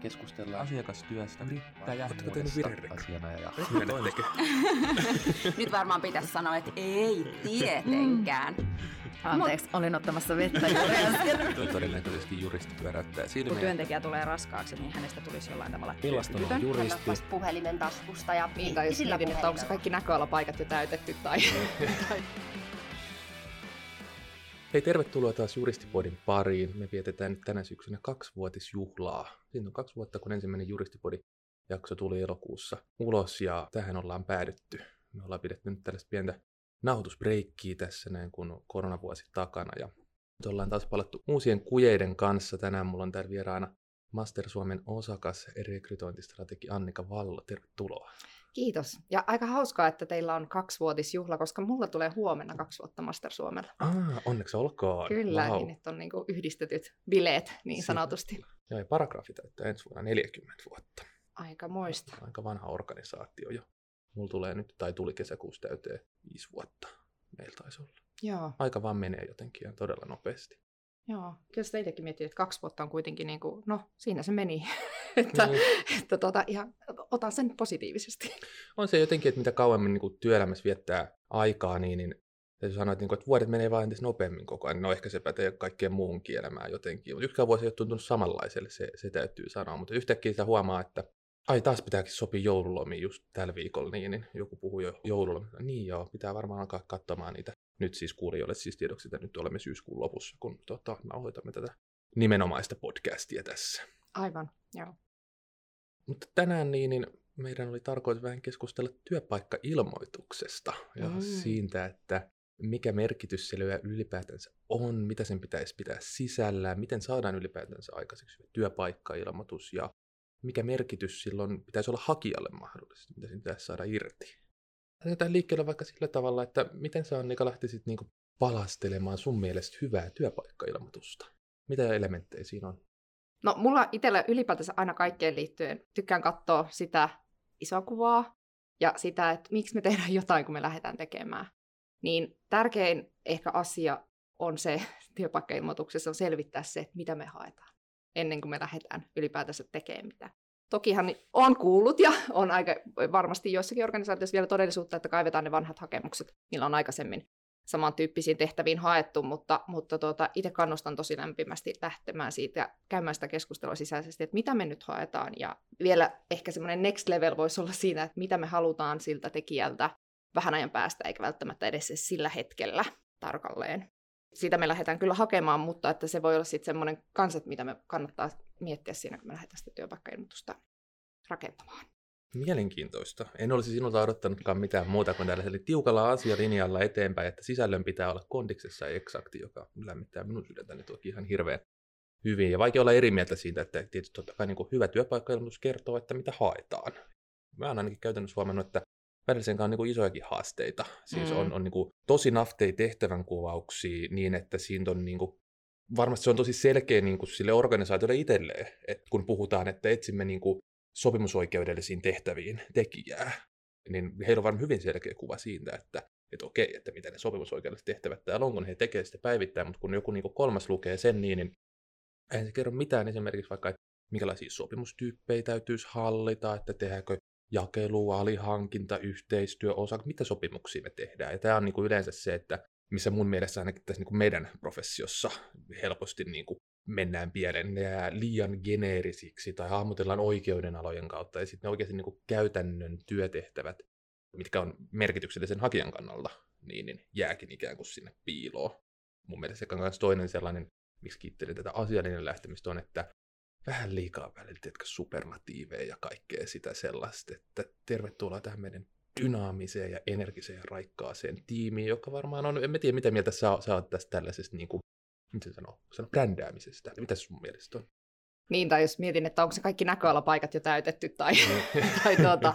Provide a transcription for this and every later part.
keskustellaan asiakastyöstä, yrittäjä, Oletteko tehnyt virherekry? asianajaja. Minä tekee. Nyt varmaan pitäisi sanoa, että ei tietenkään. Anteeksi, olin ottamassa vettä juuri äsken. Todennäköisesti juristi pyöräyttää Kun silmiä. työntekijä tulee raskaaksi, niin hänestä tulisi jollain tavalla Millaista on juristi? Hän ottaisi puhelimen taskusta ja Niin, tai jos sillä mietin, että onko kaikki näköalapaikat jo täytetty tai... tai... Hei, tervetuloa taas Juristipodin pariin. Me vietetään nyt tänä syksynä kaksivuotisjuhlaa. Siinä on kaksi vuotta, kun ensimmäinen Juristipodin jakso tuli elokuussa ulos ja tähän ollaan päädytty. Me ollaan pidetty nyt tällaista pientä nauhoitusbreikkiä tässä näin, kun koronavuosi takana. Ja nyt ollaan taas palattu uusien kujeiden kanssa. Tänään mulla on täällä vieraana Master Suomen osakas rekrytointistrategi Annika Vallo. Tervetuloa. Kiitos. Ja aika hauskaa, että teillä on kaksivuotisjuhla, koska mulla tulee huomenna kaksi vuotta Master Suomella. Ah, onneksi olkoon. Kyllä, Vau. niin nyt on niinku yhdistetyt bileet niin Siinä. sanotusti. Joo, ja paragrafi täyttää ensi vuonna 40 vuotta. Aika moista. Aika vanha organisaatio jo. Mulla tulee nyt, tai tuli kesäkuussa täyteen viisi vuotta. Meillä taisi olla. Joo, Aika vaan menee jotenkin ja todella nopeasti. Joo. Kyllä sitä itsekin miettii, että kaksi vuotta on kuitenkin niin kuin, no siinä se meni. että, Niin. että tota, ihan, otan sen positiivisesti. On se jotenkin, että mitä kauemmin niin kuin työelämässä viettää aikaa, niin, niin täytyy sanoa, että, niin kuin, että vuodet menee vain entistä nopeammin koko ajan. No ehkä se pätee kaikkeen muuhunkin elämään jotenkin. Mutta yksikään vuosi ei ole tuntunut samanlaiselle, se, se täytyy sanoa. Mutta yhtäkkiä sitä huomaa, että ai taas pitääkin sopia joululomiin just tällä viikolla, niin, niin joku puhuu jo joululomista. Niin joo, pitää varmaan alkaa katsomaan niitä. Nyt siis kuulijoille siis tiedoksi, että nyt olemme syyskuun lopussa, kun tota, nauhoitamme tätä nimenomaista podcastia tässä. Aivan, joo. Mutta tänään niin, niin meidän oli tarkoitus vähän keskustella työpaikkailmoituksesta ja Mm. siitä, että mikä merkitys sillä ylipäätänsä on, mitä sen pitäisi pitää sisällään, miten saadaan ylipäätänsä aikaiseksi työpaikkailmoitus ja mikä merkitys silloin pitäisi olla hakijalle mahdollisesti, mitä sen pitäisi saada irti. Lähdetään liikkeelle vaikka sillä tavalla, että miten sä Annika lähtisit niinku palastelemaan sun mielestä hyvää työpaikkailmoitusta? Mitä elementtejä siinä on? No mulla itsellä ylipäätänsä aina kaikkeen liittyen tykkään katsoa sitä isoa kuvaa ja sitä, että miksi me tehdään jotain, kun me lähdetään tekemään. Niin tärkein ehkä asia on se työpaikkailmoituksessa on selvittää se, että mitä me haetaan ennen kuin me lähdetään ylipäätänsä tekemään mitään. Tokihan on kuullut ja on aika varmasti joissakin organisaatioissa vielä todellisuutta, että kaivetaan ne vanhat hakemukset, millä on aikaisemmin samantyyppisiin tehtäviin haettu, mutta, mutta tuota, itse kannustan tosi lämpimästi lähtemään siitä käymään sitä keskustelua sisäisesti, että mitä me nyt haetaan. Ja vielä ehkä semmoinen next level voisi olla siinä, että mitä me halutaan siltä tekijältä vähän ajan päästä, eikä välttämättä edes se sillä hetkellä tarkalleen. Sitä me lähdetään kyllä hakemaan, mutta että se voi olla sitten semmoinen kans, että mitä me kannattaa miettiä siinä, kun me lähdetään sitä työpaikkailmoitusta rakentamaan. Mielenkiintoista. En olisi sinulta odottanutkaan mitään muuta kuin tällaisella tiukalla asialinjalla eteenpäin, että sisällön pitää olla kondiksessa eksakti, joka lämmittää minun sydäntäni toki ihan hirveän hyvin. Ja vaikea olla eri mieltä siitä, että tietysti totta kai niin kuin hyvä työpaikkailmoitus kertoo, että mitä haetaan. Mä oon ainakin käytännössä huomannut, että välillä on niin kuin isojakin haasteita. Siis Mm. on, on niin kuin tosi nafteja tehtävän kuvauksia niin, että siinä on niin kuin varmasti se on tosi selkeä niin kuin sille organisaatiolle itselleen, että kun puhutaan, että etsimme niin kuin sopimusoikeudellisiin tehtäviin tekijää, niin heillä on varmaan hyvin selkeä kuva siitä, että, että okei, että mitä ne sopimusoikeudelliset tehtävät täällä on, kun he tekevät sitä päivittäin, mutta kun joku niin kuin kolmas lukee sen niin, niin eihän se kerro mitään esimerkiksi vaikka, että minkälaisia sopimustyyppejä täytyisi hallita, että tehdäänkö jakelu, alihankinta, yhteistyö, osa, mitä sopimuksia me tehdään. Ja tämä on niin kuin yleensä se, että missä mun mielestä ainakin tässä niin kuin meidän professiossa helposti niin kuin mennään pieleen, liian geneerisiksi tai hahmotellaan oikeudenalojen kautta ja sitten ne oikeasti niin kuin käytännön työtehtävät, mitkä on merkityksellisen hakijan kannalta, niin, niin jääkin ikään kuin sinne piiloon. Mun mielestä se on myös toinen sellainen, miksi kiittelin tätä asiallinen lähtemistä on, että vähän liikaa välillä, tiedätkö, superlatiiveja ja kaikkea sitä sellaista, että tervetuloa tähän meidän dynaamiseen ja energiseen ja raikkaaseen tiimiin, joka varmaan on, en mä tiedä mitä mieltä sä, sä oot tästä tällaisesta, niin kuin, miten se sanoo, sanoo brändäämisestä. Mitä sun mielestä on? Niin, tai jos mietin, että onko se kaikki näköalapaikat jo täytetty, tai, tai tuota,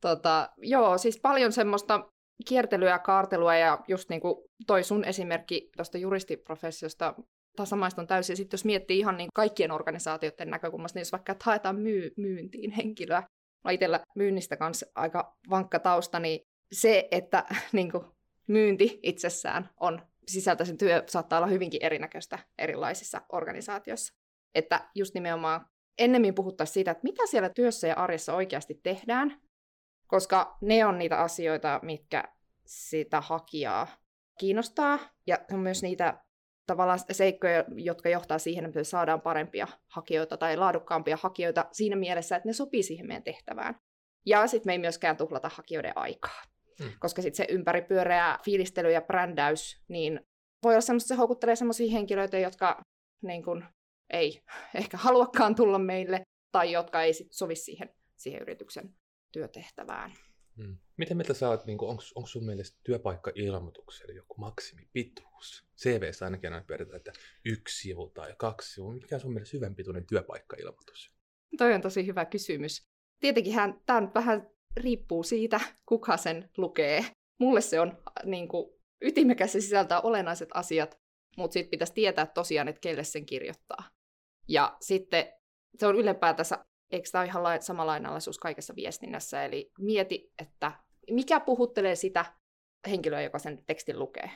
tuota, joo, siis paljon semmoista kiertelyä ja kaartelua, ja just niin kuin toi sun esimerkki tuosta juristiprofessiosta, tasamaiston täysin. Sitten jos miettii ihan niin kaikkien organisaatioiden näkökulmasta, niin jos vaikka haetaan myy- myyntiin henkilöä, no itsellä myynnistä kanssa aika vankka tausta, niin se, että niin kuin, myynti itsessään on sisältäisen työ saattaa olla hyvinkin erinäköistä erilaisissa organisaatioissa. Että just nimenomaan ennemmin puhuttaisiin siitä, että mitä siellä työssä ja arjessa oikeasti tehdään, koska ne on niitä asioita, mitkä sitä hakijaa kiinnostaa, ja on myös niitä tavallaan seikkoja, jotka johtaa siihen, että me saadaan parempia hakijoita tai laadukkaampia hakijoita siinä mielessä, että ne sopii siihen meidän tehtävään. Ja sitten me ei myöskään tuhlata hakijoiden aikaa. Hmm. Koska sitten se ympäripyöreä fiilistely ja brändäys, niin voi olla semmoista, se houkuttelee semmoisia henkilöitä, jotka niin kun, ei ehkä haluakaan tulla meille, tai jotka ei sit sovi siihen, siihen yrityksen työtehtävään. Hmm. Miten mieltä sä oot, niin onko sun mielestä työpaikka-ilmoituksella joku maksimipituus? CVssä ainakin aina pyöritään, että yksi sivu tai kaksi sivua. Mikä on sun mielestä hyvän pituinen työpaikka-ilmoitus? Toi on tosi hyvä kysymys. Tietenkin tämä vähän riippuu siitä, kuka sen lukee. Mulle se on niin kuin, ytimekäs se sisältää olennaiset asiat, mutta sitten pitäisi tietää tosiaan, että kelle sen kirjoittaa. Ja sitten se on ylipäätänsä, eikö tämä ole ihan lain, sama lainalaisuus kaikessa viestinnässä, eli mieti, että mikä puhuttelee sitä henkilöä, joka sen tekstin lukee.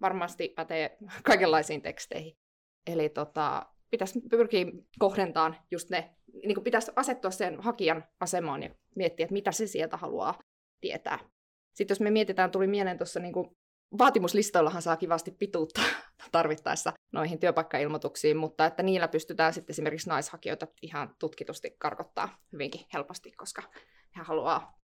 Varmasti pätee kaikenlaisiin teksteihin. Eli tota, pitäisi pyrkiä kohdentamaan just ne, niin kuin pitäisi asettua sen hakijan asemaan ja miettiä, että mitä se sieltä haluaa tietää. Sitten jos me mietitään, tuli mieleen tuossa niin vaatimuslistoillahan saa kivasti pituutta tarvittaessa noihin työpaikkailmoituksiin, mutta että niillä pystytään sitten esimerkiksi naishakijoita ihan tutkitusti karkottaa hyvinkin helposti, koska he haluaa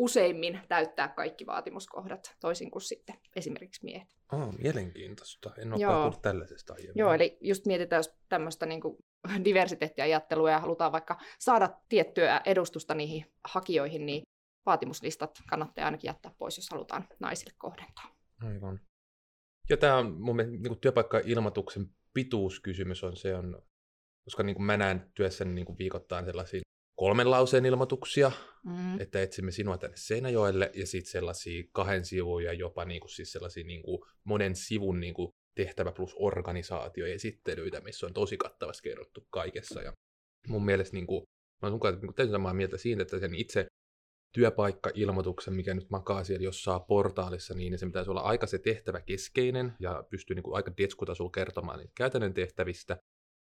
useimmin täyttää kaikki vaatimuskohdat, toisin kuin sitten esimerkiksi miehet. Oh, mielenkiintoista. En ole Joo. kuullut tällaisesta aiemmin. Joo, eli just mietitään jos tämmöistä niin kuin diversiteettiajattelua ja halutaan vaikka saada tiettyä edustusta niihin hakijoihin, niin vaatimuslistat kannattaa ainakin jättää pois, jos halutaan naisille kohdentaa. Aivan. Ja tämä on mun mielestä niin työpaikka-ilmoituksen pituuskysymys on se, on, koska niin kuin mä näen työssäni niin kuin viikoittain sellaisia kolmen lauseen ilmoituksia, mm. että etsimme sinua tänne Seinäjoelle, ja sitten sellaisia kahden sivun ja jopa niin kuin, siis sellaisia niin kuin monen sivun niin kuin tehtävä plus organisaatioesittelyitä, missä on tosi kattavasti kerrottu kaikessa. Ja mun mielestä niin kuin, mä olen sun kanssa niin täysin samaa mieltä siitä, että sen itse työpaikka-ilmoituksen, mikä nyt makaa siellä jossain portaalissa, niin se pitäisi olla aika se tehtävä keskeinen ja pystyy niin kuin aika detskutasolla kertomaan niitä käytännön tehtävistä.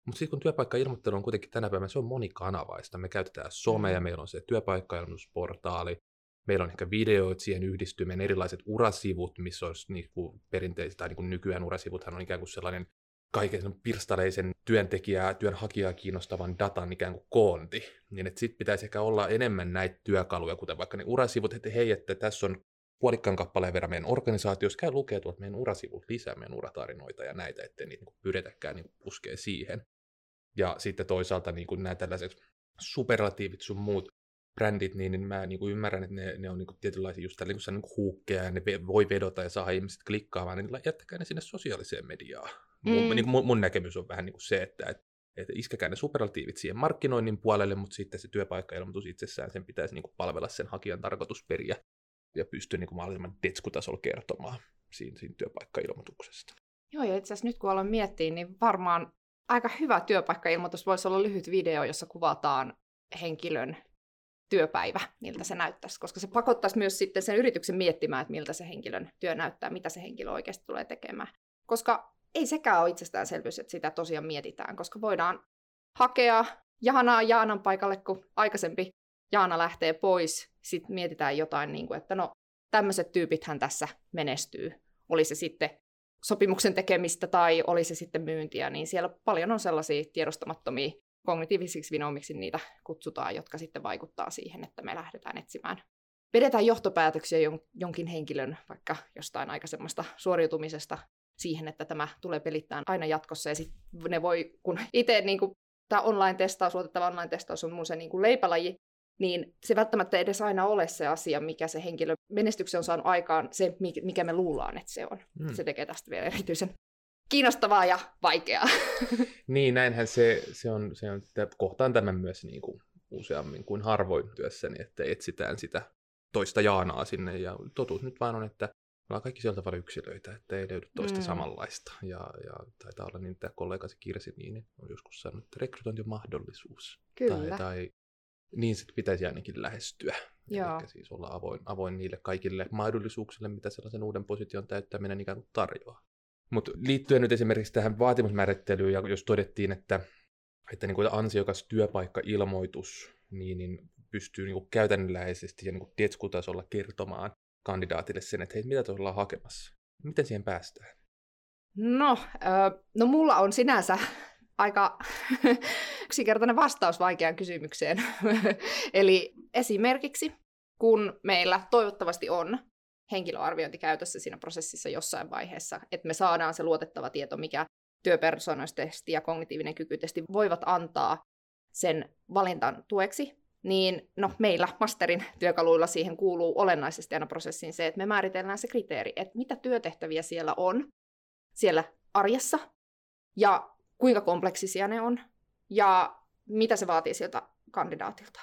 Mutta sitten kun työpaikka-ilmoittelu on kuitenkin tänä päivänä, se on monikanavaista. Me käytetään somea, mm. meillä on se työpaikka-ilmoitusportaali, meillä on ehkä videoita siihen yhdistyy, meidän erilaiset urasivut, missä olisi niin kuin perinteiset, tai niin kuin nykyään urasivuthan on ikään kuin sellainen kaiken pirstaleisen työntekijää, työnhakijaa kiinnostavan datan ikään kuin koonti, niin että sitten pitäisi ehkä olla enemmän näitä työkaluja, kuten vaikka ne urasivut, että hei, että tässä on puolikkaan kappaleen verran meidän organisaatiossa, käy lukee tuolta meidän urasivut lisää meidän uratarinoita ja näitä, ettei niitä niin pyydetäkään niin puskee siihen. Ja sitten toisaalta niin kuin nämä tällaiset superlatiivit sun muut brändit, niin, niin mä niin kuin ymmärrän, että ne, ne on niin kuin tietynlaisia just tällä, niin kuin huukkeja ja ne voi vedota ja saada ihmiset klikkaamaan, niin jättäkää ne sinne sosiaaliseen mediaan. Mm. Mun, niin mun, mun näkemys on vähän niin kuin se, että, että, että iskekää ne superlatiivit siihen markkinoinnin puolelle, mutta sitten se työpaikkailmoitus itsessään, sen pitäisi niin kuin palvella sen hakijan tarkoitusperiä ja pystyä niin kuin mahdollisimman detskutasolla kertomaan siinä, siinä työpaikkailmoituksesta. Joo, ja itse asiassa nyt kun aloin miettiä, niin varmaan aika hyvä työpaikkailmoitus voisi olla lyhyt video, jossa kuvataan henkilön työpäivä, miltä se näyttäisi, koska se pakottaisi myös sitten sen yrityksen miettimään, että miltä se henkilön työ näyttää, mitä se henkilö oikeasti tulee tekemään. Koska ei sekään ole itsestäänselvyys, että sitä tosiaan mietitään, koska voidaan hakea Jaanaa Jaanan paikalle, kun aikaisempi Jaana lähtee pois, sitten mietitään jotain, niin kuin, että no tämmöiset tyypithän tässä menestyy. Oli se sitten sopimuksen tekemistä tai oli se sitten myyntiä, niin siellä paljon on sellaisia tiedostamattomia kognitiivisiksi vinomiksi niitä kutsutaan, jotka sitten vaikuttaa siihen, että me lähdetään etsimään. Vedetään johtopäätöksiä jonkin henkilön vaikka jostain aikaisemmasta suoriutumisesta siihen, että tämä tulee pelittämään aina jatkossa. Ja sitten ne voi, kun itse niin kuin, tämä online-testaus, luotettava online-testaus on mun se niin kuin leipälaji, niin se välttämättä edes aina ole se asia, mikä se henkilö menestyksen on saanut aikaan, se mikä me luullaan, että se on. Mm. Se tekee tästä vielä erityisen kiinnostavaa ja vaikeaa. niin, näinhän se, se on, se on että kohtaan tämän myös niin kuin useammin kuin harvoin työssäni, että etsitään sitä toista Jaanaa sinne, ja totuus nyt vain on, että me ollaan kaikki sieltä vain yksilöitä, että ei löydy toista mm. samanlaista. Ja, ja taitaa olla niin, että kollegasi Kirsi niin on joskus sanonut, että rekrytointi on mahdollisuus. Kyllä. Tai, tai niin sit pitäisi ainakin lähestyä. Joo. Eli siis olla avoin, avoin niille kaikille mahdollisuuksille, mitä sellaisen uuden position täyttäminen ikään kuin tarjoaa. Mutta liittyen nyt esimerkiksi tähän vaatimusmäärittelyyn, ja jos todettiin, että että niin kuin ansiokas työpaikka-ilmoitus niin, niin pystyy niin kuin käytännönläheisesti ja niin kuin detskutasolla kertomaan kandidaatille sen, että hei, mitä tuolla ollaan hakemassa? Miten siihen päästään? No, äh, no mulla on sinänsä aika yksinkertainen vastaus vaikeaan kysymykseen. Eli esimerkiksi, kun meillä toivottavasti on henkilöarviointi käytössä siinä prosessissa jossain vaiheessa, että me saadaan se luotettava tieto, mikä työpersonalistesti ja kognitiivinen kykytesti voivat antaa sen valintan tueksi, niin no, meillä masterin työkaluilla siihen kuuluu olennaisesti aina prosessiin se, että me määritellään se kriteeri, että mitä työtehtäviä siellä on siellä arjessa ja kuinka kompleksisia ne on ja mitä se vaatii sieltä kandidaatilta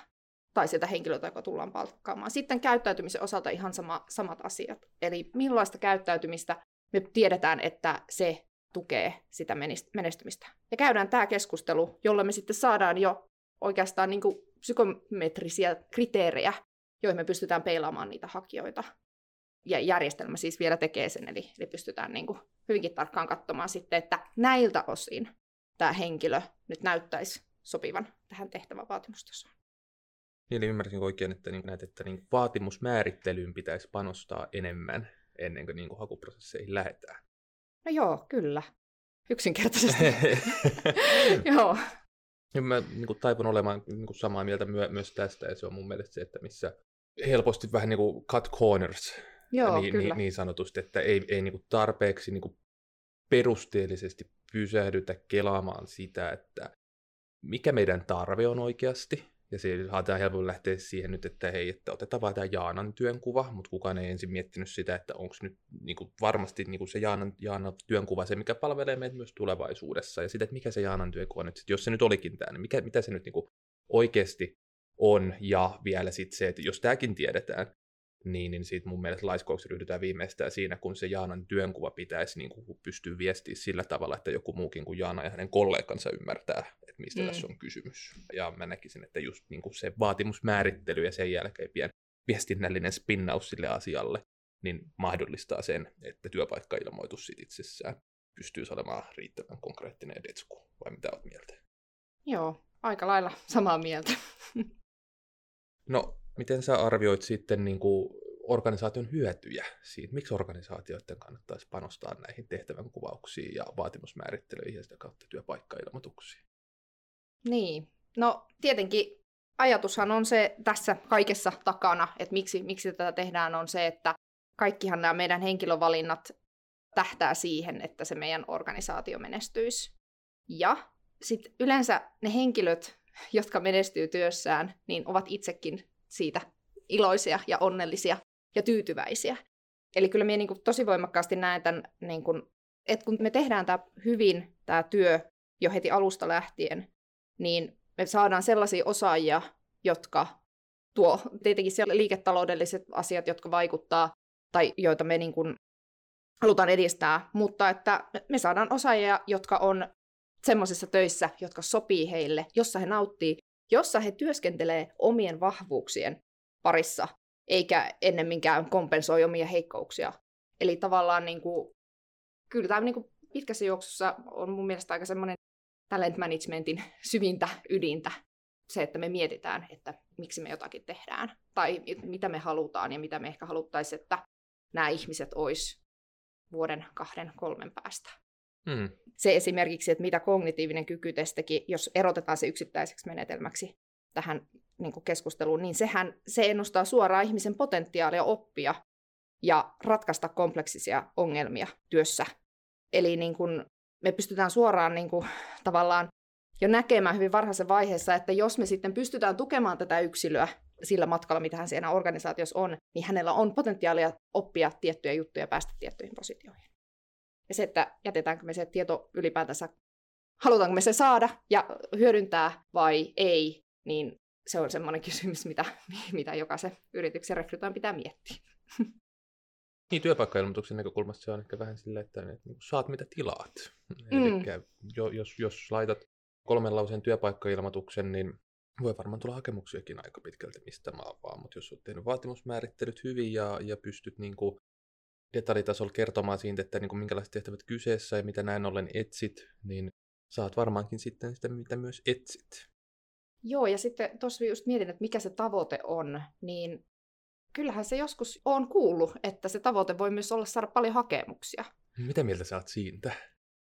tai sieltä henkilöltä, joka tullaan palkkaamaan. Sitten käyttäytymisen osalta ihan sama, samat asiat. Eli millaista käyttäytymistä me tiedetään, että se tukee sitä menestymistä. Ja käydään tämä keskustelu, jolla me sitten saadaan jo oikeastaan niin psykometrisiä kriteerejä, joihin me pystytään peilaamaan niitä hakijoita. Ja järjestelmä siis vielä tekee sen, eli, eli pystytään niin kuin hyvinkin tarkkaan katsomaan sitten, että näiltä osin tämä henkilö nyt näyttäisi sopivan tähän tehtävän vaatimustasoon. Niin, eli ymmärsin oikein, että niin näet, että niin vaatimusmäärittelyyn pitäisi panostaa enemmän ennen kuin, niin kuin hakuprosesseihin lähdetään. No joo, kyllä. Yksinkertaisesti. joo. Ja mä niin kuin, taipun olemaan niin kuin, samaa mieltä myö- myös tästä, ja se on mun mielestä se, että missä helposti vähän niin kuin cut corners, Joo, niin, kyllä. niin, niin sanotusti, että ei, ei niin kuin tarpeeksi niin kuin perusteellisesti pysähdytä kelaamaan sitä, että mikä meidän tarve on oikeasti, ja se saattaa helposti lähteä siihen nyt, että hei, että otetaan vaan tämä Jaanan työnkuva, mutta kukaan ei ensin miettinyt sitä, että onko nyt niin kuin varmasti niin kuin se Jaanan, Jaanan työnkuva se, mikä palvelee meitä myös tulevaisuudessa, ja sitä, että mikä se Jaanan työnkuva nyt, jos se nyt olikin tämä, niin mikä, mitä se nyt niin kuin oikeasti on, ja vielä sitten se, että jos tämäkin tiedetään, niin, niin siitä mun mielestä laiskouksi ryhdytään viimeistään siinä, kun se Jaanan työnkuva pitäisi niin kuin pystyä viestiä sillä tavalla, että joku muukin kuin Jaana ja hänen kollegansa ymmärtää, että mistä mm. tässä on kysymys. Ja mä näkisin, että just niin kuin se vaatimusmäärittely ja sen jälkeen pian viestinnällinen spinnaus sille asialle, niin mahdollistaa sen, että työpaikkailmoitus sit itsessään pystyy olemaan riittävän konkreettinen detsku. Vai mitä olet mieltä? Joo, aika lailla samaa mieltä. No, miten sä arvioit sitten niin kuin organisaation hyötyjä siitä, miksi organisaatioiden kannattaisi panostaa näihin tehtävän kuvauksiin ja vaatimusmäärittelyihin ja sitä kautta työpaikkailmoituksiin? Niin, no tietenkin ajatushan on se tässä kaikessa takana, että miksi, miksi tätä tehdään, on se, että kaikkihan nämä meidän henkilövalinnat tähtää siihen, että se meidän organisaatio menestyisi. Ja sitten yleensä ne henkilöt, jotka menestyy työssään, niin ovat itsekin siitä iloisia ja onnellisia ja tyytyväisiä. Eli kyllä minä niin kuin tosi voimakkaasti näen tämän, niin kuin, että kun me tehdään tämä hyvin, tämä työ jo heti alusta lähtien, niin me saadaan sellaisia osaajia, jotka tuo tietenkin siellä liiketaloudelliset asiat, jotka vaikuttaa tai joita me niin kuin halutaan edistää, mutta että me saadaan osaajia, jotka on semmoisissa töissä, jotka sopii heille, jossa he nauttii jossa he työskentelee omien vahvuuksien parissa, eikä ennemminkään kompensoi omia heikkouksia. Eli tavallaan niin kuin, kyllä tämä niin kuin pitkässä juoksussa on mun mielestä aika semmoinen talent managementin syvintä ydintä, se, että me mietitään, että miksi me jotakin tehdään, tai mitä me halutaan ja mitä me ehkä haluttaisiin, että nämä ihmiset olisi vuoden, kahden, kolmen päästä. Mm. Se esimerkiksi, että mitä kognitiivinen kykytestikin, jos erotetaan se yksittäiseksi menetelmäksi tähän niin kuin keskusteluun, niin sehän se ennustaa suoraan ihmisen potentiaalia oppia ja ratkaista kompleksisia ongelmia työssä. Eli niin kuin me pystytään suoraan niin kuin, tavallaan jo näkemään hyvin varhaisessa vaiheessa, että jos me sitten pystytään tukemaan tätä yksilöä sillä matkalla, mitä hän siinä organisaatiossa on, niin hänellä on potentiaalia oppia tiettyjä juttuja ja päästä tiettyihin positioihin. Ja se, että jätetäänkö me se tieto ylipäätänsä, halutaanko me se saada ja hyödyntää vai ei, niin se on semmoinen kysymys, mitä, mitä jokaisen yrityksen rekrytoin pitää miettiä. Niin, työpaikkailmoituksen näkökulmasta se on ehkä vähän silleen, että, että niin saat mitä tilaat. Mm. Eli jos, jos laitat kolmen lauseen työpaikkailmoituksen, niin voi varmaan tulla hakemuksiakin aika pitkälti mistä vaan, mutta jos olet tehnyt vaatimusmäärittelyt hyvin ja, ja pystyt niin kuin detaljitasolla kertomaan siitä, että niin kuin minkälaiset tehtävät kyseessä ja mitä näin ollen etsit, niin saat varmaankin sitten sitä, mitä myös etsit. Joo, ja sitten tuossa just mietin, että mikä se tavoite on, niin kyllähän se joskus on kuullut, että se tavoite voi myös olla saada paljon hakemuksia. Mitä mieltä sä oot siitä?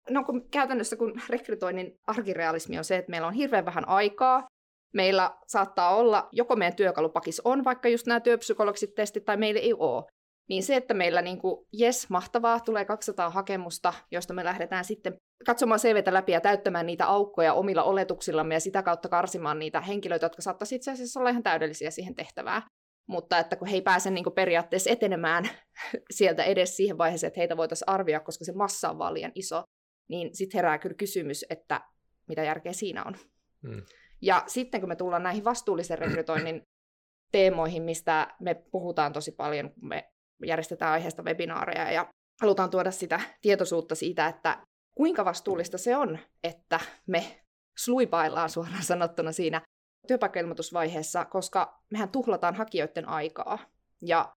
No kun käytännössä kun rekrytoinnin arkirealismi on se, että meillä on hirveän vähän aikaa, meillä saattaa olla, joko meidän työkalupakissa on vaikka just nämä työpsykologiset testit, tai meillä ei ole. Niin se, että meillä niin kuin, jes, mahtavaa, tulee 200 hakemusta, josta me lähdetään sitten katsomaan CVtä läpi ja täyttämään niitä aukkoja omilla oletuksillamme ja sitä kautta karsimaan niitä henkilöitä, jotka saattaisi itse asiassa olla ihan täydellisiä siihen tehtävään. Mutta että kun he ei pääse niin periaatteessa etenemään sieltä edes siihen vaiheeseen, että heitä voitaisiin arvioida, koska se massa on vaan liian iso, niin sitten herää kyllä kysymys, että mitä järkeä siinä on. Hmm. Ja sitten kun me tullaan näihin vastuullisen rekrytoinnin teemoihin, mistä me puhutaan tosi paljon, kun me järjestetään aiheesta webinaareja ja halutaan tuoda sitä tietoisuutta siitä, että kuinka vastuullista se on, että me sluipaillaan suoraan sanottuna siinä työpaikkailmoitusvaiheessa, koska mehän tuhlataan hakijoiden aikaa. Ja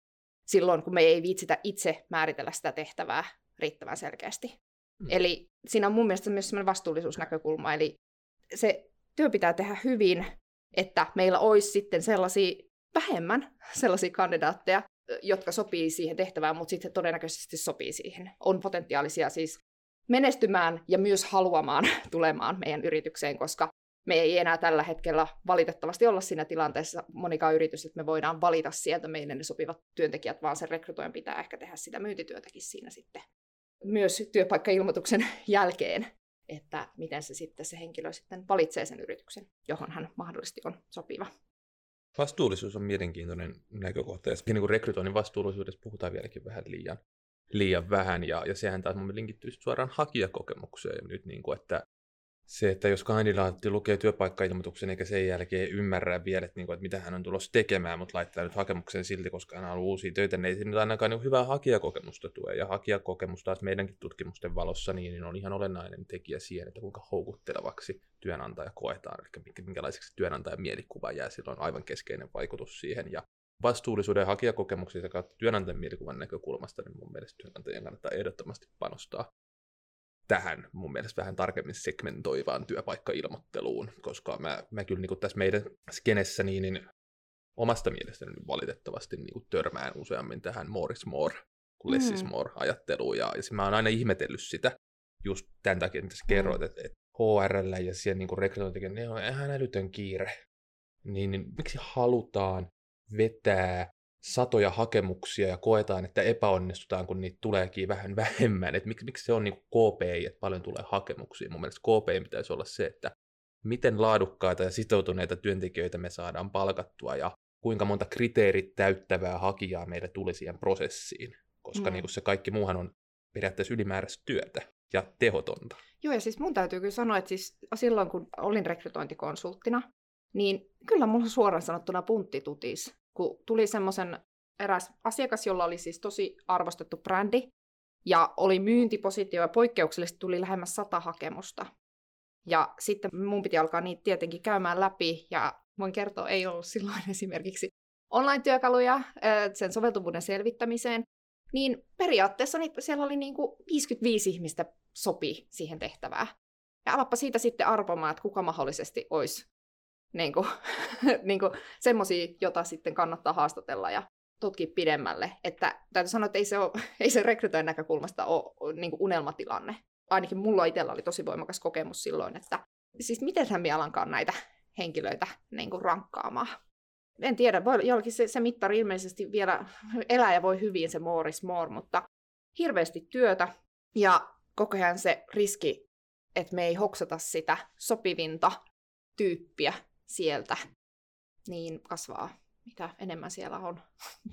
silloin, kun me ei viitsitä itse määritellä sitä tehtävää riittävän selkeästi. Mm. Eli siinä on mun mielestä myös sellainen vastuullisuusnäkökulma, eli se työ pitää tehdä hyvin, että meillä olisi sitten sellaisia vähemmän sellaisia kandidaatteja, jotka sopii siihen tehtävään, mutta sitten todennäköisesti sopii siihen. On potentiaalisia siis menestymään ja myös haluamaan tulemaan meidän yritykseen, koska me ei enää tällä hetkellä valitettavasti olla siinä tilanteessa monikaan yritys, että me voidaan valita sieltä meille ne sopivat työntekijät, vaan sen rekrytoijan pitää ehkä tehdä sitä myyntityötäkin siinä sitten myös työpaikkailmoituksen jälkeen, että miten se sitten se henkilö sitten valitsee sen yrityksen, johon hän mahdollisesti on sopiva. Vastuullisuus on mielenkiintoinen näkökohta, ja niin kuin rekrytoinnin vastuullisuudessa puhutaan vieläkin vähän liian, liian vähän, ja, ja sehän taas mun linkittyy suoraan hakijakokemukseen ja nyt, niin kuin, että se, että jos kandidaatti lukee työpaikkailmoituksen eikä sen jälkeen ymmärrä vielä, että, niin kuin, että mitä hän on tulossa tekemään, mutta laittaa nyt hakemuksen silti, koska hän haluaa uusia töitä, niin ei se nyt ainakaan niin hyvää hakijakokemusta tue. Ja hakijakokemus taas meidänkin tutkimusten valossa niin, niin on ihan olennainen tekijä siihen, että kuinka houkuttelevaksi työnantaja koetaan, eli minkälaiseksi työnantajan mielikuva jää, on aivan keskeinen vaikutus siihen. Ja vastuullisuuden hakijakokemuksista kautta työnantajan mielikuvan näkökulmasta, niin mun mielestä työnantajien kannattaa ehdottomasti panostaa tähän mun mielestä vähän tarkemmin segmentoivaan työpaikkailmoitteluun, koska mä, mä kyllä niin tässä meidän skenessä niin, niin omasta mielestäni valitettavasti niin kuin törmään useammin tähän more is more kuin less is mm. more ajatteluun, ja, ja mä oon aina ihmetellyt sitä just tämän takia, mitä sä kerroit, mm. että, että HRL ja siellä niin rekrytointikin, ne on ihan älytön kiire. Niin, niin miksi halutaan vetää satoja hakemuksia ja koetaan, että epäonnistutaan, kun niitä tuleekin vähän vähemmän. Et miksi, miksi se on niin KPI, että paljon tulee hakemuksia? Mun mielestä KPI pitäisi olla se, että miten laadukkaita ja sitoutuneita työntekijöitä me saadaan palkattua ja kuinka monta kriteerit täyttävää hakijaa meille tuli siihen prosessiin. Koska mm. niin se kaikki muuhan on periaatteessa ylimääräistä työtä ja tehotonta. Joo, ja siis mun täytyy kyllä sanoa, että siis silloin kun olin rekrytointikonsulttina, niin kyllä mulla suoraan sanottuna puntti tutis kun tuli semmoisen eräs asiakas, jolla oli siis tosi arvostettu brändi, ja oli myyntipositio, ja poikkeuksellisesti tuli lähemmäs sata hakemusta. Ja sitten mun piti alkaa niitä tietenkin käymään läpi, ja voin kertoa, ei ollut silloin esimerkiksi online-työkaluja sen soveltuvuuden selvittämiseen, niin periaatteessa niin siellä oli niin kuin 55 ihmistä sopi siihen tehtävään. Ja alappa siitä sitten arpomaan, että kuka mahdollisesti olisi niin kuin, niin kuin semmoisia, jota sitten kannattaa haastatella ja tutkia pidemmälle. Että täytyy sanoa, että ei se, ole, ei se rekrytojen näkökulmasta ole niin kuin unelmatilanne. Ainakin mulla itsellä oli tosi voimakas kokemus silloin, että siis miten hän alankaan näitä henkilöitä niin kuin rankkaamaan. En tiedä, voi, jollakin se, se mittari ilmeisesti vielä elää ja voi hyvin se more is more, mutta hirveästi työtä ja koko ajan se riski, että me ei hoksata sitä sopivinta tyyppiä sieltä, niin kasvaa, mitä enemmän siellä on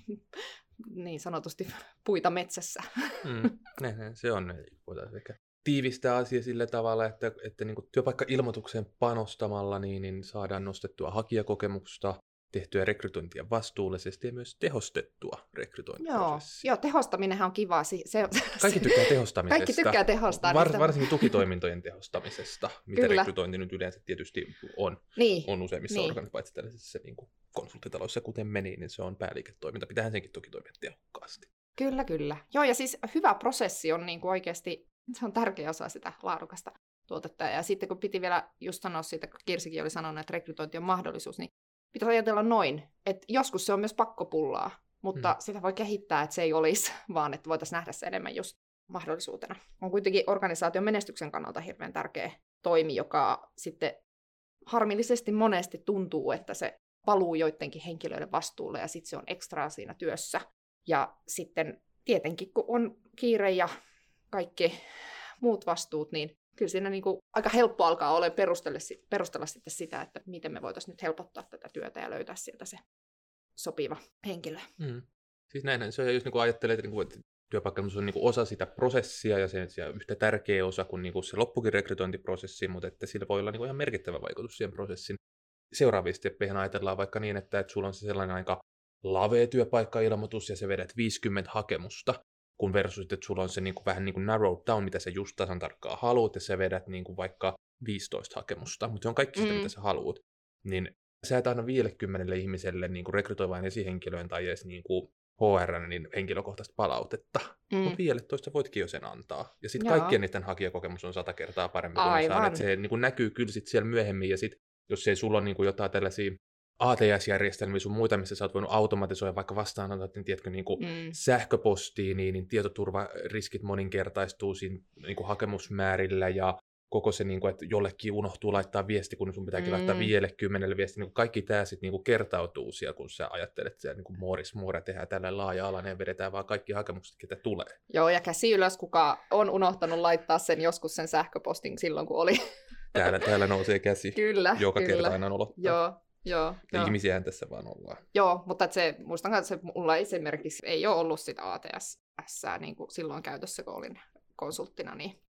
niin sanotusti puita metsässä. mm, ne, ne, se on. Voitaisiin ehkä tiivistää asia sillä tavalla, että, että niin työpaikka-ilmoitukseen panostamalla niin, niin saadaan nostettua hakijakokemusta, tehtyä rekrytointia vastuullisesti ja myös tehostettua rekrytointiprosessia. Joo, joo tehostaminenhan on kiva. Se, Kaikki tykkää tehostamisesta. Kaikki tykkää tehostaa. Var, varsinkin tukitoimintojen tehostamisesta, mitä Kyllä. rekrytointi nyt yleensä tietysti on, niin. on useimmissa niin. organisaatioissa, paitsi tällaisissa niin kuin konsulttitaloissa, kuten meni, niin se on pääliiketoiminta. Pitäähän senkin toki toimia tehokkaasti. Kyllä, kyllä. Joo, ja siis hyvä prosessi on niin kuin oikeasti, se on tärkeä osa sitä laadukasta tuotetta. Ja sitten kun piti vielä just sanoa siitä, kun Kirsikin oli sanonut, että rekrytointi on mahdollisuus, niin pitäisi ajatella noin, että joskus se on myös pakkopullaa, mutta mm. sitä voi kehittää, että se ei olisi, vaan että voitaisiin nähdä se enemmän just mahdollisuutena. On kuitenkin organisaation menestyksen kannalta hirveän tärkeä toimi, joka sitten harmillisesti monesti tuntuu, että se paluu joidenkin henkilöiden vastuulle ja sitten se on ekstraa siinä työssä. Ja sitten tietenkin, kun on kiire ja kaikki muut vastuut, niin kyllä siinä niin kuin aika helppo alkaa olla perustella, perustella sitten sitä, että miten me voitaisiin nyt helpottaa tätä työtä ja löytää sieltä se sopiva henkilö. Mm. Siis näinhän se on, just niin että, niin että työpaikkailmoitus on niin kuin osa sitä prosessia ja se on yhtä tärkeä osa kuin, niin kuin se loppukin rekrytointiprosessi, mutta että sillä voi olla niin kuin ihan merkittävä vaikutus siihen prosessin seuraaviin steppeihin ajatellaan vaikka niin, että, että sulla on se sellainen aika lavea työpaikkailmoitus ja se vedät 50 hakemusta, kun versus, että sulla on se niin kuin, vähän niin kuin narrow down, mitä sä just tasan tarkkaan haluat, ja sä vedät niin kuin vaikka 15 hakemusta, mutta se on kaikki sitä, mm. mitä sä haluat. Niin sä et aina 50 ihmiselle niin kuin rekrytoivaan esihenkilöön tai edes niin kuin HR niin henkilökohtaista palautetta, mm. mutta 15 voitkin jo sen antaa. Ja sitten kaikkien niiden hakijakokemus on sata kertaa parempi kuin Aivan. saan. se niin kuin näkyy kyllä sit siellä myöhemmin, ja sitten jos ei sulla ole niin kuin jotain tällaisia ATS-järjestelmiä sun muita, missä sä oot voinut automatisoida vaikka vastaanotot, niin tiedätkö, niin kuin mm. sähköpostiin, niin, niin tietoturvariskit moninkertaistuu siinä niin kuin hakemusmäärillä ja koko se, niin kuin, että jollekin unohtuu laittaa viesti, kun sun pitääkin mm. laittaa vielle kymmenelle viesti. Niin kuin kaikki tämä sitten niin kertautuu siellä, kun sä ajattelet, että niin kuin Mooris Moore tehdään tällä laaja-alainen ja vedetään vaan kaikki hakemukset, ketä tulee. Joo, ja käsi ylös, kuka on unohtanut laittaa sen joskus sen sähköpostin silloin, kun oli. Täällä, täällä nousee käsi. Kyllä, Joka kyllä. kerta aina nolottaa. Joo, Joo, ja joo. Ihmisiähän tässä vaan ollaan. Joo, mutta että se, muistan että se mulla esimerkiksi ei ole ollut sitä ATS niin kuin silloin käytössä, kun olin konsulttina, niin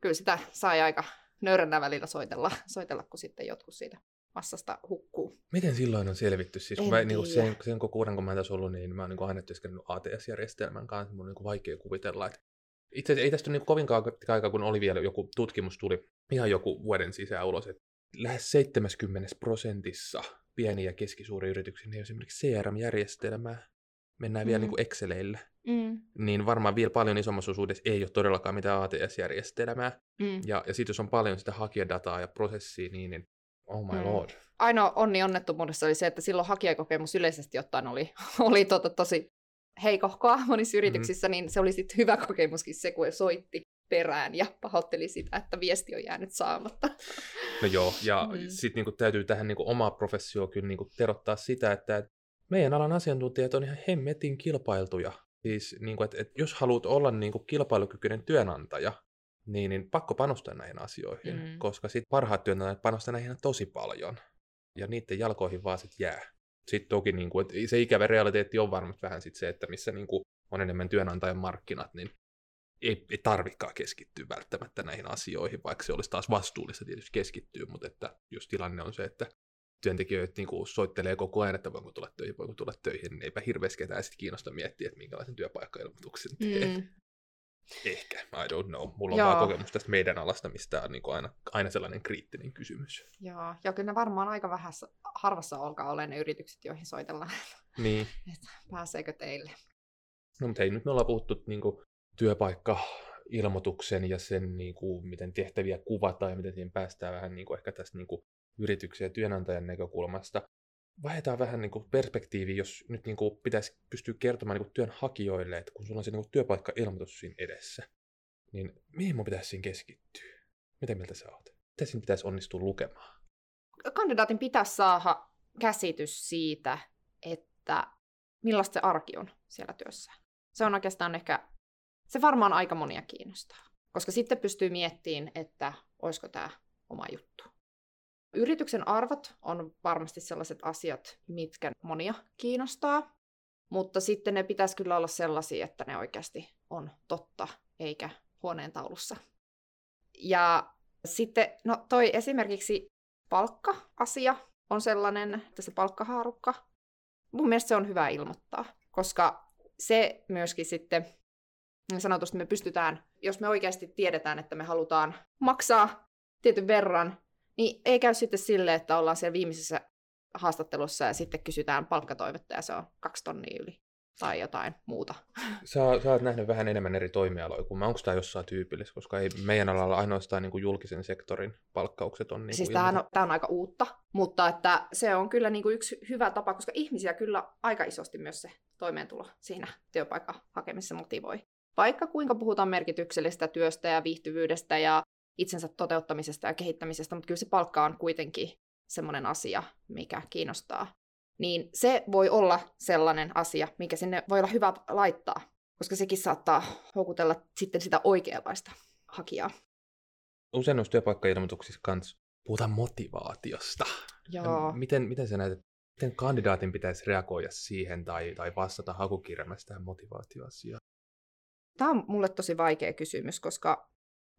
kyllä sitä sai aika nöyränä välillä soitella, soitella, kun sitten jotkut siitä massasta hukkuu. Miten silloin on selvitty? Siis kun mä, niin kuin sen, sen kokuuden, kun mä tässä ollut, niin mä oon niin aina työskennellyt ATS-järjestelmän kanssa. Mun on niin vaikea kuvitella, että itse ei tästä ole niin kovinkaan aikaa, kun oli vielä joku tutkimus tuli ihan joku vuoden sisään ulos, että lähes 70 prosentissa pieniä ja keskisuuria yrityksiä niin esimerkiksi CRM-järjestelmää. Mennään mm. vielä niin kuin Exceleillä. Mm. Niin varmaan vielä paljon isommassa osuudessa ei ole todellakaan mitään ATS-järjestelmää. Mm. Ja, ja sitten jos on paljon sitä hakijadataa ja prosessia, niin, niin oh my mm. lord. Ainoa onni onnettomuudessa oli se, että silloin hakijakokemus yleisesti ottaen oli, oli tota tosi heikohkoa monissa mm-hmm. yrityksissä, mm. niin se oli sitten hyvä kokemuskin se, kun soitti perään ja pahoitteli sitä, että viesti on jäänyt saamatta. No joo, ja mm. sitten niinku täytyy tähän niinku omaa professio kyllä niinku terottaa sitä, että meidän alan asiantuntijat on ihan hemmetin kilpailtuja. Siis, niinku, että et jos haluat olla niinku kilpailukykyinen työnantaja, niin, niin pakko panostaa näihin asioihin, mm. koska sit parhaat työnantajat panostaa näihin tosi paljon. Ja niiden jalkoihin vaan sit jää. Sitten toki niin kuin, että se ikävä realiteetti on varmasti vähän sit se, että missä niin kuin on enemmän työnantajan markkinat, niin ei, ei tarvikaan keskittyä välttämättä näihin asioihin, vaikka se olisi taas vastuullista tietysti keskittyä, mutta että jos tilanne on se, että työntekijöitä niin kuin soittelee koko ajan, että voinko tulla töihin, voinko tulla töihin, niin eipä hirveästi ketään sitten kiinnosta miettiä, että minkälaisen työpaikkailmoituksen teet. Mm. Ehkä, I don't know. Mulla on Joo. vaan kokemus tästä meidän alasta, mistä on niin kuin aina, aina sellainen kriittinen kysymys. Joo, ja kyllä ne varmaan aika vähässä, harvassa alkaa olla ne yritykset, joihin soitellaan. Niin. että pääseekö teille? No mutta hei, nyt me ollaan puhuttu niin kuin, työpaikka-ilmoituksen ja sen, niin kuin, miten tehtäviä kuvataan ja miten siihen päästään vähän niin kuin, ehkä tästä niin kuin, yrityksen ja työnantajan näkökulmasta. Vaihdetaan vähän niin kuin, perspektiivi, jos nyt niin kuin, pitäisi pystyä kertomaan niin kuin, työnhakijoille, että kun sulla on se niin kuin, työpaikka-ilmoitus siinä edessä, niin mihin mun pitäisi siinä keskittyä? Mitä mieltä sä oot? Mitä siinä pitäisi onnistua lukemaan? Kandidaatin pitäisi saada käsitys siitä, että millaista se arki on siellä työssä. Se on oikeastaan ehkä se varmaan aika monia kiinnostaa, koska sitten pystyy miettimään, että olisiko tämä oma juttu. Yrityksen arvot on varmasti sellaiset asiat, mitkä monia kiinnostaa, mutta sitten ne pitäisi kyllä olla sellaisia, että ne oikeasti on totta, eikä huoneen taulussa. Ja sitten, no toi esimerkiksi palkka-asia on sellainen, että se palkkahaarukka, mun mielestä se on hyvä ilmoittaa, koska se myöskin sitten sanotusti me pystytään, jos me oikeasti tiedetään, että me halutaan maksaa tietyn verran, niin ei käy sitten sille, että ollaan siellä viimeisessä haastattelussa ja sitten kysytään palkkatoivetta ja se on kaksi tonnia yli. tai jotain muuta. Sä, sä oot nähnyt vähän enemmän eri toimialoja kuin mä. Onko tämä jossain tyypillistä? Koska ei meidän alalla ainoastaan niin kuin julkisen sektorin palkkaukset on... Niin siis tämä on, tämä on aika uutta, mutta että se on kyllä niin kuin yksi hyvä tapa, koska ihmisiä kyllä aika isosti myös se toimeentulo siinä työpaikan hakemisessa motivoi. Vaikka kuinka puhutaan merkityksellisestä työstä ja viihtyvyydestä ja itsensä toteuttamisesta ja kehittämisestä, mutta kyllä se palkka on kuitenkin semmoinen asia, mikä kiinnostaa. Niin se voi olla sellainen asia, mikä sinne voi olla hyvä laittaa, koska sekin saattaa houkutella sitten sitä oikeanlaista hakijaa. Usein noissa työpaikkailmoituksissa kanssa puhutaan motivaatiosta. Joo. Miten, miten sä näet, miten kandidaatin pitäisi reagoida siihen tai, tai vastata hakukirjelmässä tähän motivaatioasiaan? Tämä on mulle tosi vaikea kysymys, koska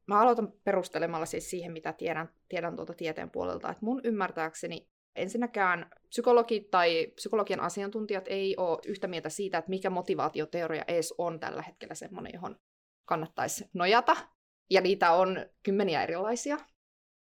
mä aloitan perustelemalla siis siihen, mitä tiedän, tiedän tuolta tieteen puolelta. Että mun ymmärtääkseni ensinnäkään psykologit tai psykologian asiantuntijat ei ole yhtä mieltä siitä, että mikä motivaatioteoria edes on tällä hetkellä semmoinen, johon kannattaisi nojata. Ja niitä on kymmeniä erilaisia.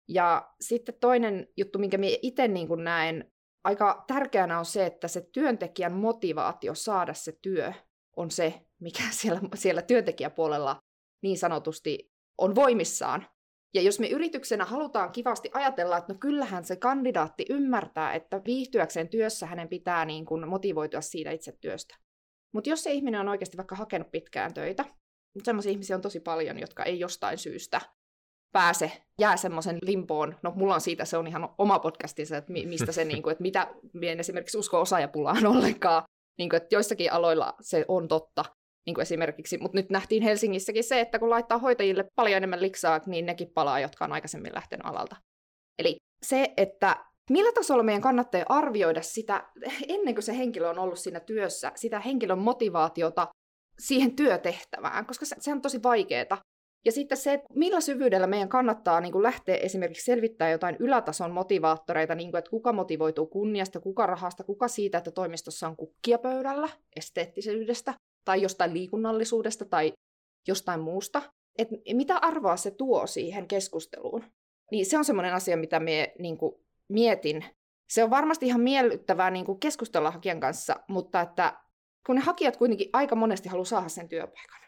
Ja sitten toinen juttu, minkä minä itse niin näen aika tärkeänä on se, että se työntekijän motivaatio saada se työ on se, mikä siellä, siellä työntekijäpuolella niin sanotusti on voimissaan. Ja jos me yrityksenä halutaan kivasti ajatella, että no kyllähän se kandidaatti ymmärtää, että viihtyäkseen työssä hänen pitää niin kuin motivoitua siitä itse työstä. Mutta jos se ihminen on oikeasti vaikka hakenut pitkään töitä, mutta semmoisia ihmisiä on tosi paljon, jotka ei jostain syystä pääse, jää semmoisen limpoon. No mulla on siitä, se on ihan oma podcastinsa, että mistä se, niin kuin, että mitä en esimerkiksi usko osaajapulaan ollenkaan. Niin kuin, että joissakin aloilla se on totta, niin kuin esimerkiksi, mutta nyt nähtiin Helsingissäkin se, että kun laittaa hoitajille paljon enemmän liksaa, niin nekin palaa, jotka on aikaisemmin lähtenyt alalta. Eli se, että millä tasolla meidän kannattaa arvioida sitä, ennen kuin se henkilö on ollut siinä työssä, sitä henkilön motivaatiota siihen työtehtävään, koska se, se on tosi vaikeaa. Ja sitten se, että millä syvyydellä meidän kannattaa niin kuin lähteä esimerkiksi selvittää jotain ylätason motivaattoreita, niin kuin, että kuka motivoituu kunniasta, kuka rahasta, kuka siitä, että toimistossa on kukkia pöydällä, esteettisyydestä, tai jostain liikunnallisuudesta tai jostain muusta. Et mitä arvoa se tuo siihen keskusteluun? Niin se on semmoinen asia, mitä me niin mietin. Se on varmasti ihan miellyttävää niin kuin keskustella hakijan kanssa, mutta että kun ne hakijat kuitenkin aika monesti haluaa saada sen työpaikan.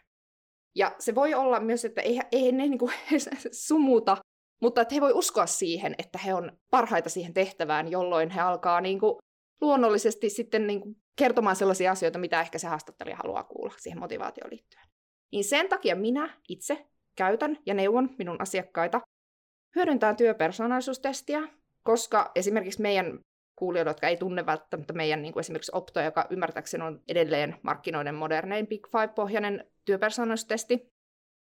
Ja se voi olla myös, että ei, ei ne niin kuin, sumuta, mutta että he voi uskoa siihen, että he on parhaita siihen tehtävään, jolloin he alkaa niin kuin, luonnollisesti sitten niin kuin, kertomaan sellaisia asioita, mitä ehkä se haastattelija haluaa kuulla siihen motivaatioon liittyen. Niin sen takia minä itse käytän ja neuvon minun asiakkaita hyödyntää työpersonaalisuustestiä, koska esimerkiksi meidän kuulijoille, jotka ei tunne välttämättä meidän niin kuin esimerkiksi Opto, joka ymmärtääkseni on edelleen markkinoiden modernein Big Five-pohjainen työpersonaalisuustesti,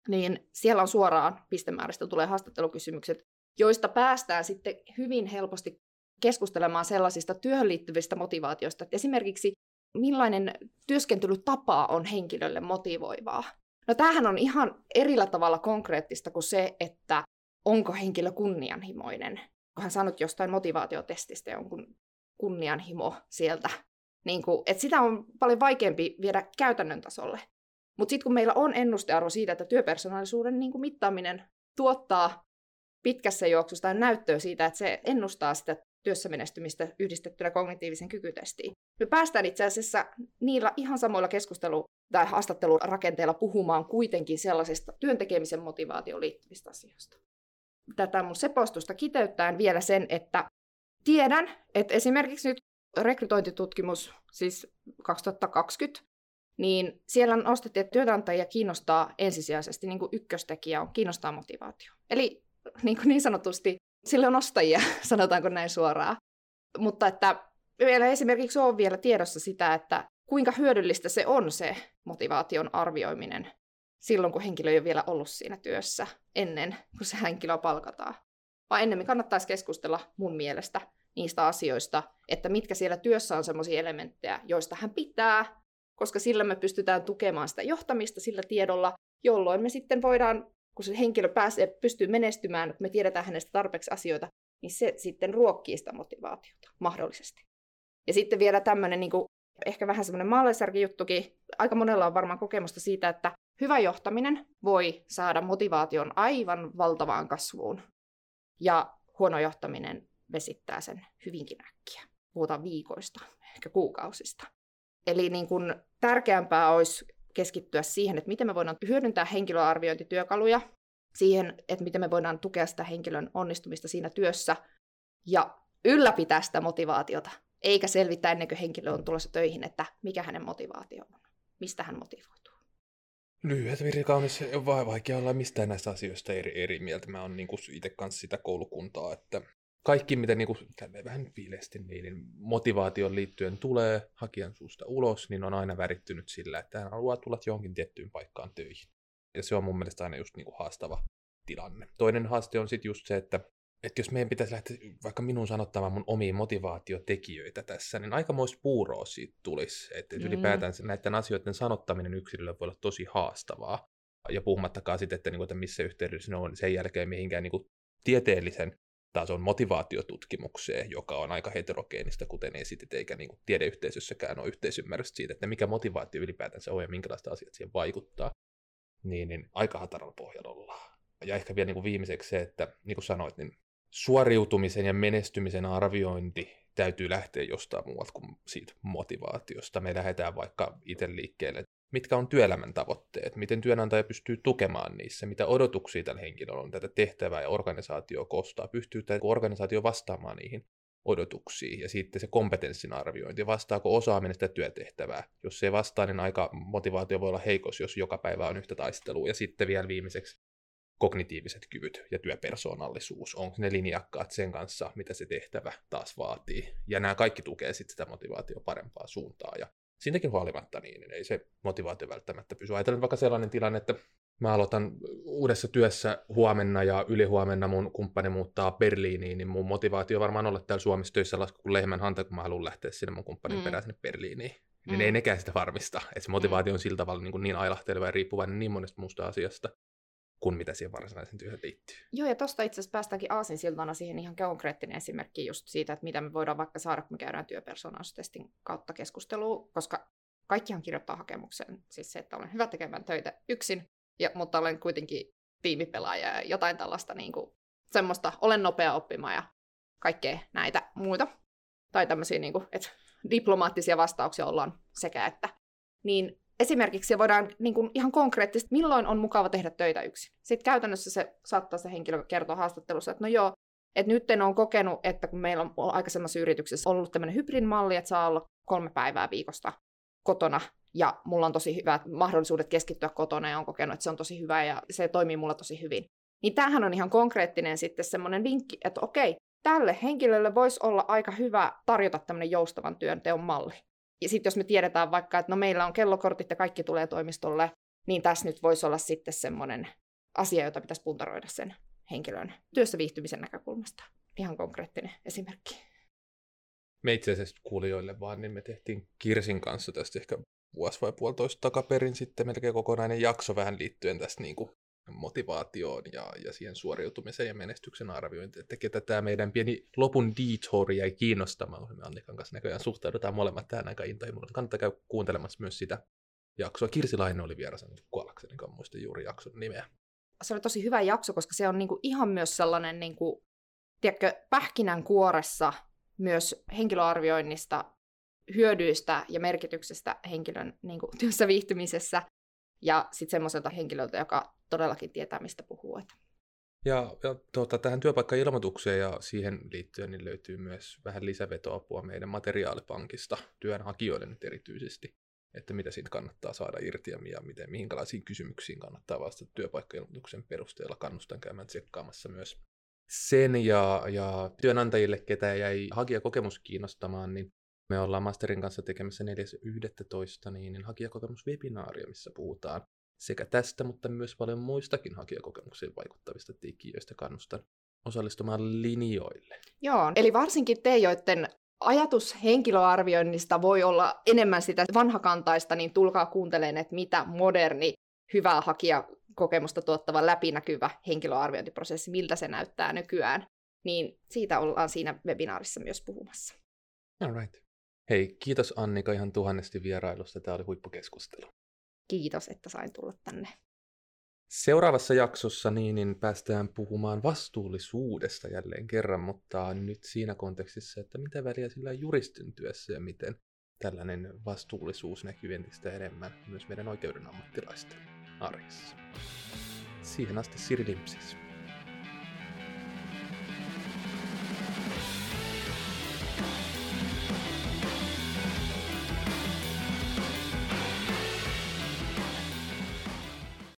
niin siellä on suoraan pistemääristä tulee haastattelukysymykset, joista päästään sitten hyvin helposti keskustelemaan sellaisista työhön liittyvistä motivaatioista, että esimerkiksi millainen työskentelytapa on henkilölle motivoivaa. No tämähän on ihan erillä tavalla konkreettista kuin se, että onko henkilö kunnianhimoinen. Kun hän saanut jostain motivaatiotestistä jonkun kunnianhimo sieltä. Niin kuin, että sitä on paljon vaikeampi viedä käytännön tasolle. Mutta sitten kun meillä on ennustearvo siitä, että työpersonaalisuuden niin kuin mittaaminen tuottaa pitkässä juoksussa näyttöä siitä, että se ennustaa sitä työssä menestymistä yhdistettynä kognitiivisen kykytestiin. Me päästään itse asiassa niillä ihan samoilla keskustelu- tai haastattelurakenteilla puhumaan kuitenkin sellaisista työntekemisen motivaatioon liittyvistä asioista. Tätä mun sepostusta kiteyttäen vielä sen, että tiedän, että esimerkiksi nyt rekrytointitutkimus, siis 2020, niin siellä nostettiin, että työnantajia kiinnostaa ensisijaisesti, niin kuin ykköstekijä on, kiinnostaa motivaatio. Eli niin, kuin niin sanotusti sille on ostajia, sanotaanko näin suoraan. Mutta että vielä esimerkiksi on vielä tiedossa sitä, että kuinka hyödyllistä se on se motivaation arvioiminen silloin, kun henkilö ei ole vielä ollut siinä työssä ennen kuin se henkilö palkataan. Vaan ennemmin kannattaisi keskustella mun mielestä niistä asioista, että mitkä siellä työssä on sellaisia elementtejä, joista hän pitää, koska sillä me pystytään tukemaan sitä johtamista sillä tiedolla, jolloin me sitten voidaan kun se henkilö pääsee, pystyy menestymään, kun me tiedetään hänestä tarpeeksi asioita, niin se sitten ruokkii sitä motivaatiota mahdollisesti. Ja sitten vielä tämmöinen niin kuin, ehkä vähän semmoinen maalaisarki juttukin. Aika monella on varmaan kokemusta siitä, että hyvä johtaminen voi saada motivaation aivan valtavaan kasvuun. Ja huono johtaminen vesittää sen hyvinkin äkkiä. Puhutaan viikoista, ehkä kuukausista. Eli niin kuin tärkeämpää olisi keskittyä siihen, että miten me voidaan hyödyntää henkilöarviointityökaluja siihen, että miten me voidaan tukea sitä henkilön onnistumista siinä työssä ja ylläpitää sitä motivaatiota, eikä selvittää ennen kuin henkilö on tulossa töihin, että mikä hänen motivaatio on, mistä hän motivoituu. Lyhyet virikaunis, vai vaikea olla mistään näistä asioista eri, eri mieltä. Mä oon niin itse kanssa sitä koulukuntaa, että kaikki, mitä niin kuin, vähän viileesti niin, niin motivaation liittyen tulee hakijan suusta ulos, niin on aina värittynyt sillä, että hän haluaa tulla johonkin tiettyyn paikkaan töihin. Ja se on mun mielestä aina just niin kuin haastava tilanne. Toinen haaste on sitten just se, että, että jos meidän pitäisi lähteä vaikka minun sanottamaan mun omiin motivaatiotekijöitä tässä, niin aikamoista puuroa siitä tulisi. Että mm. ylipäätään näiden asioiden sanottaminen yksilölle voi olla tosi haastavaa. Ja puhumattakaan sitten, että, niin kuin, että missä yhteydessä ne on sen jälkeen mihinkään niin kuin, tieteellisen tason motivaatiotutkimukseen, joka on aika heterogeenista, kuten esitit, eikä niin kuin tiedeyhteisössäkään ole yhteisymmärrystä siitä, että mikä motivaatio ylipäätänsä on ja minkälaista asiat siihen vaikuttaa, niin, niin aika hataralla pohjalla ollaan. Ja ehkä vielä niin kuin viimeiseksi se, että niin kuin sanoit, niin suoriutumisen ja menestymisen arviointi täytyy lähteä jostain muualta kuin siitä motivaatiosta. Me lähdetään vaikka itse liikkeelle, mitkä on työelämän tavoitteet, miten työnantaja pystyy tukemaan niissä, mitä odotuksia tällä henkilöllä on tätä tehtävää ja organisaatio kostaa, pystyy tämä organisaatio vastaamaan niihin odotuksiin ja sitten se kompetenssin arviointi, vastaako osaaminen sitä työtehtävää. Jos se ei vastaa, niin aika motivaatio voi olla heikos, jos joka päivä on yhtä taistelua. Ja sitten vielä viimeiseksi kognitiiviset kyvyt ja työpersonallisuus, onko ne linjakkaat sen kanssa, mitä se tehtävä taas vaatii. Ja nämä kaikki tukee sitten sitä motivaatio parempaa suuntaa. Ja siitäkin huolimatta niin, niin ei se motivaatio välttämättä pysy. Ajatellaan vaikka sellainen tilanne, että mä aloitan uudessa työssä huomenna ja ylihuomenna mun kumppani muuttaa Berliiniin, niin mun motivaatio varmaan olla täällä Suomessa töissä lasku kuin lehmän hanta, kun mä haluan lähteä sinne mun kumppanin mm. perään sinne Berliiniin. Niin mm. ei nekään sitä varmista. Että se motivaatio on sillä tavalla niin, kuin niin ailahteleva ja riippuvainen niin monesta muusta asiasta, kuin mitä siihen varsinaisen työhön liittyy. Joo, ja tuosta itse asiassa päästäänkin aasinsiltana siihen ihan konkreettinen esimerkki just siitä, että mitä me voidaan vaikka saada, kun me käydään työpersonaalistestin kautta keskustelua, koska kaikkihan kirjoittaa hakemukseen, siis se, että olen hyvä tekemään töitä yksin, ja, mutta olen kuitenkin tiimipelaaja ja jotain tällaista niin kuin, semmoista, olen nopea oppimaan ja kaikkea näitä muita. Tai tämmöisiä, niin kuin, että diplomaattisia vastauksia ollaan sekä että. Niin esimerkiksi voidaan niin kuin ihan konkreettisesti, milloin on mukava tehdä töitä yksin. Sitten käytännössä se saattaa se henkilö kertoa haastattelussa, että no joo, että nyt en ole kokenut, että kun meillä on aikaisemmassa yrityksessä ollut tämmöinen hybridmalli, että saa olla kolme päivää viikosta kotona ja mulla on tosi hyvät mahdollisuudet keskittyä kotona ja on kokenut, että se on tosi hyvä ja se toimii mulla tosi hyvin. Niin tämähän on ihan konkreettinen sitten semmoinen vinkki, että okei, tälle henkilölle voisi olla aika hyvä tarjota tämmöinen joustavan työnteon malli. Ja sitten jos me tiedetään vaikka, että no meillä on kellokortit ja kaikki tulee toimistolle, niin tässä nyt voisi olla sitten semmoinen asia, jota pitäisi puntaroida sen henkilön työssä viihtymisen näkökulmasta. Ihan konkreettinen esimerkki. Me itse asiassa kuulijoille vaan, niin me tehtiin Kirsin kanssa tästä ehkä vuosi vai puolitoista takaperin sitten melkein kokonainen jakso vähän liittyen tästä niin kuin motivaatioon ja, ja siihen suoriutumiseen ja menestyksen arviointiin, että ketä tämä meidän pieni lopun detour jäi kiinnostamaan. Me Annikan kanssa näköjään suhtaudutaan molemmat tähän aika intohimolla. Kannattaa käydä kuuntelemassa myös sitä jaksoa. Kirsi Laine oli vieras, en kuollakseni, muista juuri jakson nimeä. Se oli tosi hyvä jakso, koska se on niinku ihan myös sellainen niinku, tiedätkö, pähkinän kuoressa myös henkilöarvioinnista, hyödyistä ja merkityksestä henkilön niin kuin, työssä viihtymisessä ja sitten semmoiselta henkilöltä, joka todellakin tietää, mistä puhuu. Että. Ja, ja tuota, tähän työpaikkailmoitukseen ja siihen liittyen niin löytyy myös vähän lisävetoapua meidän materiaalipankista työnhakijoille nyt erityisesti, että mitä siitä kannattaa saada irti ja miten, mihinkälaisiin kysymyksiin kannattaa vastata työpaikkailmoituksen perusteella. Kannustan käymään tsekkaamassa myös sen ja, ja työnantajille, ketä jäi hakijakokemus kiinnostamaan, niin me ollaan Masterin kanssa tekemässä 4.11. Niin, niin hakijakokemuswebinaaria, missä puhutaan sekä tästä, mutta myös paljon muistakin hakijakokemuksiin vaikuttavista tekijöistä kannustan osallistumaan linjoille. Joo, eli varsinkin te, joiden ajatus henkilöarvioinnista voi olla enemmän sitä vanhakantaista, niin tulkaa kuuntelemaan, että mitä moderni, hyvää hakijakokemusta tuottava läpinäkyvä henkilöarviointiprosessi, miltä se näyttää nykyään. Niin siitä ollaan siinä webinaarissa myös puhumassa. All right. Hei, kiitos Annika ihan tuhannesti vierailusta. Tämä oli huippukeskustelu. Kiitos, että sain tulla tänne. Seuraavassa jaksossa niin, niin päästään puhumaan vastuullisuudesta jälleen kerran, mutta nyt siinä kontekstissa, että mitä väliä sillä on juristin työssä ja miten tällainen vastuullisuus näkyy entistä enemmän myös meidän oikeuden ammattilaisten arjessa. Siihen asti Siri Limpsis.